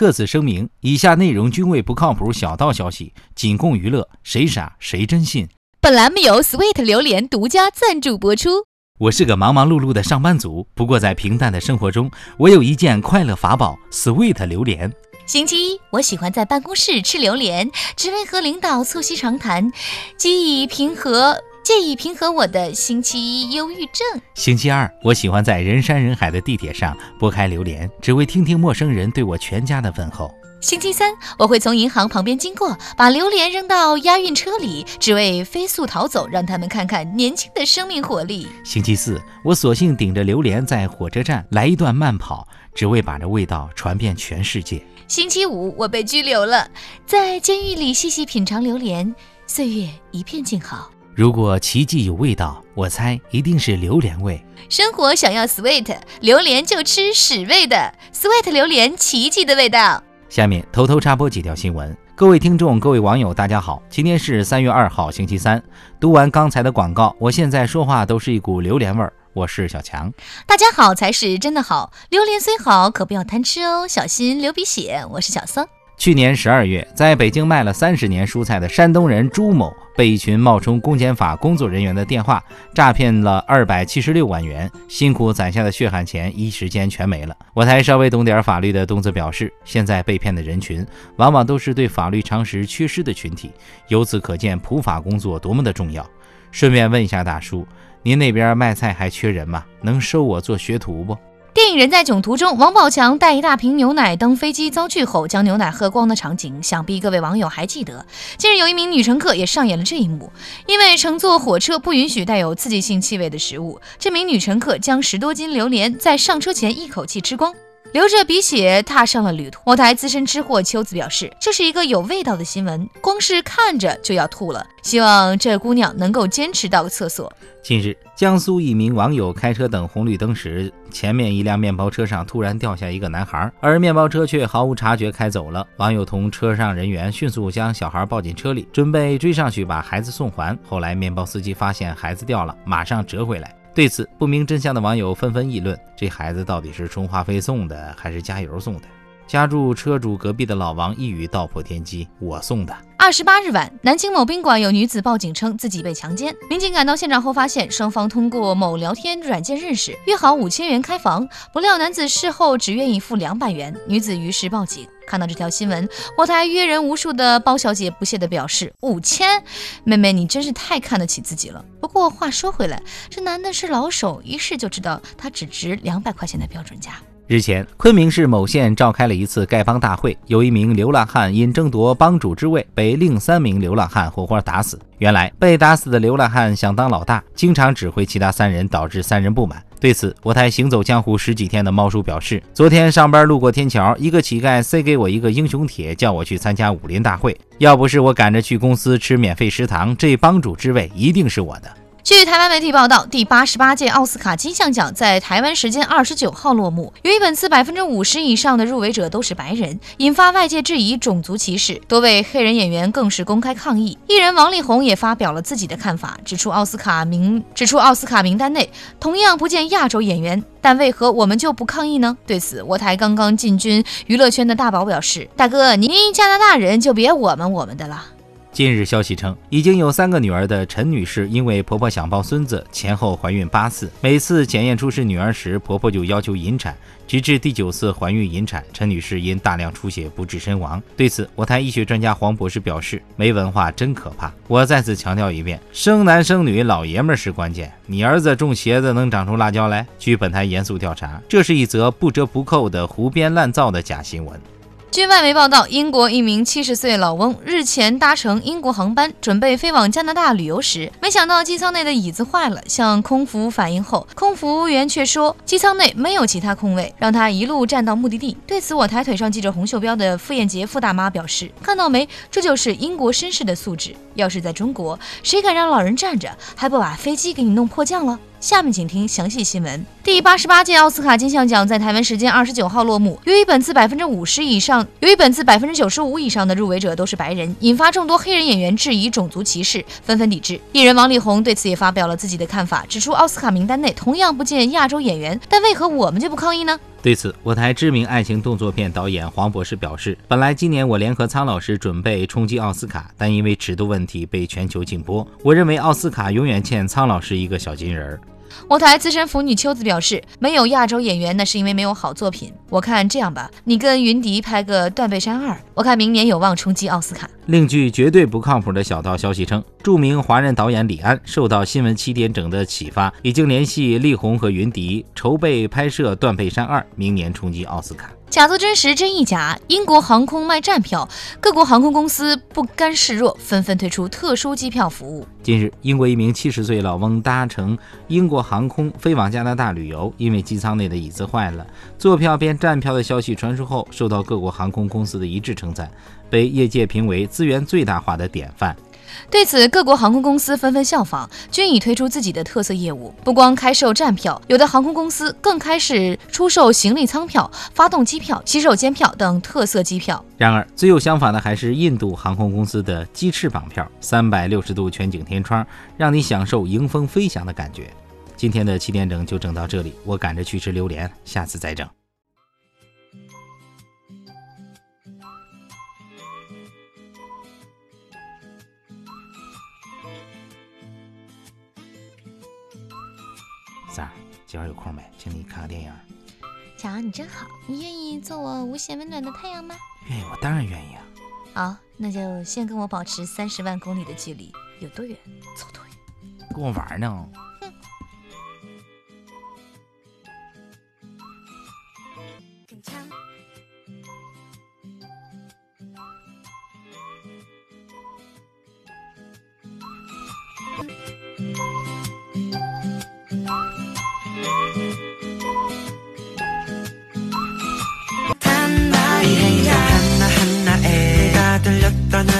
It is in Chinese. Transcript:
特此声明，以下内容均为不靠谱小道消息，仅供娱乐，谁傻谁真信。本栏目由 Sweet 榴莲独家赞助播出。我是个忙忙碌碌的上班族，不过在平淡的生活中，我有一件快乐法宝 ——Sweet 榴莲。星期一，我喜欢在办公室吃榴莲，只为和领导促膝长谈，既以平和。借以平和我的星期一忧郁症。星期二，我喜欢在人山人海的地铁上拨开榴莲，只为听听陌生人对我全家的问候。星期三，我会从银行旁边经过，把榴莲扔到押运车里，只为飞速逃走，让他们看看年轻的生命活力。星期四，我索性顶着榴莲在火车站来一段慢跑，只为把这味道传遍全世界。星期五，我被拘留了，在监狱里细细品尝榴莲，岁月一片静好。如果奇迹有味道，我猜一定是榴莲味。生活想要 sweet，榴莲就吃屎味的 sweet 榴莲，奇迹的味道。下面偷偷插播几条新闻。各位听众、各位网友，大家好，今天是三月二号，星期三。读完刚才的广告，我现在说话都是一股榴莲味儿。我是小强，大家好才是真的好。榴莲虽好，可不要贪吃哦，小心流鼻血。我是小桑。去年十二月，在北京卖了三十年蔬菜的山东人朱某，被一群冒充公检法工作人员的电话诈骗了二百七十六万元，辛苦攒下的血汗钱一时间全没了。我才稍微懂点法律的东子表示，现在被骗的人群往往都是对法律常识缺失的群体，由此可见普法工作多么的重要。顺便问一下大叔，您那边卖菜还缺人吗？能收我做学徒不？电影《人在囧途》中，王宝强带一大瓶牛奶登飞机遭拒后，将牛奶喝光的场景，想必各位网友还记得。近日，有一名女乘客也上演了这一幕。因为乘坐火车不允许带有刺激性气味的食物，这名女乘客将十多斤榴莲在上车前一口气吃光。流着鼻血踏上了旅途。某台资深吃货秋子表示，这是一个有味道的新闻，光是看着就要吐了。希望这姑娘能够坚持到厕所。近日，江苏一名网友开车等红绿灯时，前面一辆面包车上突然掉下一个男孩，而面包车却毫无察觉开走了。网友同车上人员迅速将小孩抱进车里，准备追上去把孩子送还。后来，面包司机发现孩子掉了，马上折回来。对此，不明真相的网友纷纷议论：这孩子到底是充话费送的，还是加油送的？家住车主隔壁的老王一语道破天机：“我送的。”二十八日晚，南京某宾馆有女子报警称自己被强奸。民警赶到现场后，发现双方通过某聊天软件认识，约好五千元开房。不料男子事后只愿意付两百元，女子于是报警。看到这条新闻，我台约人无数的包小姐不屑地表示：“五千，妹妹你真是太看得起自己了。”不过话说回来，这男的是老手，一试就知道他只值两百块钱的标准价。日前，昆明市某县召开了一次丐帮大会，有一名流浪汉因争夺帮主之位，被另三名流浪汉活活打死。原来，被打死的流浪汉想当老大，经常指挥其他三人，导致三人不满。对此，我台行走江湖十几天的猫叔表示，昨天上班路过天桥，一个乞丐塞给我一个英雄帖，叫我去参加武林大会。要不是我赶着去公司吃免费食堂，这帮主之位一定是我的。据台湾媒体报道，第八十八届奥斯卡金像奖在台湾时间二十九号落幕。由于本次百分之五十以上的入围者都是白人，引发外界质疑种族歧视，多位黑人演员更是公开抗议。艺人王力宏也发表了自己的看法，指出奥斯卡名指出奥斯卡名单内同样不见亚洲演员，但为何我们就不抗议呢？对此，我台刚刚进军娱乐圈的大宝表示：“大哥，您加拿大人就别我们我们的了。”近日消息称，已经有三个女儿的陈女士，因为婆婆想抱孙子，前后怀孕八次，每次检验出是女儿时，婆婆就要求引产，直至第九次怀孕引产，陈女士因大量出血不治身亡。对此，我台医学专家黄博士表示：“没文化真可怕。”我再次强调一遍，生男生女，老爷们是关键。你儿子种茄子能长出辣椒来？据本台严肃调查，这是一则不折不扣的胡编乱造的假新闻。据外媒报道，英国一名七十岁老翁日前搭乘英国航班，准备飞往加拿大旅游时，没想到机舱内的椅子坏了，向空服反映后，空服务员却说机舱内没有其他空位，让他一路站到目的地。对此，我台腿上记者洪秀标的傅艳杰傅大妈表示：“看到没，这就是英国绅士的素质。要是在中国，谁敢让老人站着，还不把飞机给你弄迫降了？”下面请听详细新闻。第八十八届奥斯卡金像奖在台湾时间二十九号落幕。由于本次百分之五十以上，由于本次百分之九十五以上的入围者都是白人，引发众多黑人演员质疑种族歧视，纷纷抵制。艺人王力宏对此也发表了自己的看法，指出奥斯卡名单内同样不见亚洲演员，但为何我们就不抗议呢？对此，我台知名爱情动作片导演黄博士表示：“本来今年我联合苍老师准备冲击奥斯卡，但因为尺度问题被全球禁播。我认为奥斯卡永远欠苍老师一个小金人儿。”我台资深腐女秋子表示：“没有亚洲演员，那是因为没有好作品。我看这样吧，你跟云迪拍个《断背山二》，我看明年有望冲击奥斯卡。”另据绝对不靠谱的小道消息称，著名华人导演李安受到新闻七点整的启发，已经联系力宏和云迪筹备拍摄《断背山二》，明年冲击奥斯卡。假作真实，真亦假。英国航空卖站票，各国航空公司不甘示弱，纷纷推出特殊机票服务。近日，英国一名七十岁老翁搭乘英国航空飞往加拿大旅游，因为机舱内的椅子坏了，坐票变站票的消息传出后，受到各国航空公司的一致称赞，被业界评为资源最大化的典范。对此，各国航空公司纷纷效仿，均已推出自己的特色业务。不光开售站票，有的航空公司更开始出售行李舱票、发动机票、洗手间票等特色机票。然而，最有想法的还是印度航空公司的鸡翅膀票，三百六十度全景天窗，让你享受迎风飞翔的感觉。今天的七点整就整到这里，我赶着去吃榴莲，下次再整。三儿，今晚有空没？请你看个电影。乔，你真好，你愿意做我无限温暖的太阳吗？愿意，我当然愿意啊。好，那就先跟我保持三十万公里的距离，有多远走多远。跟我玩呢？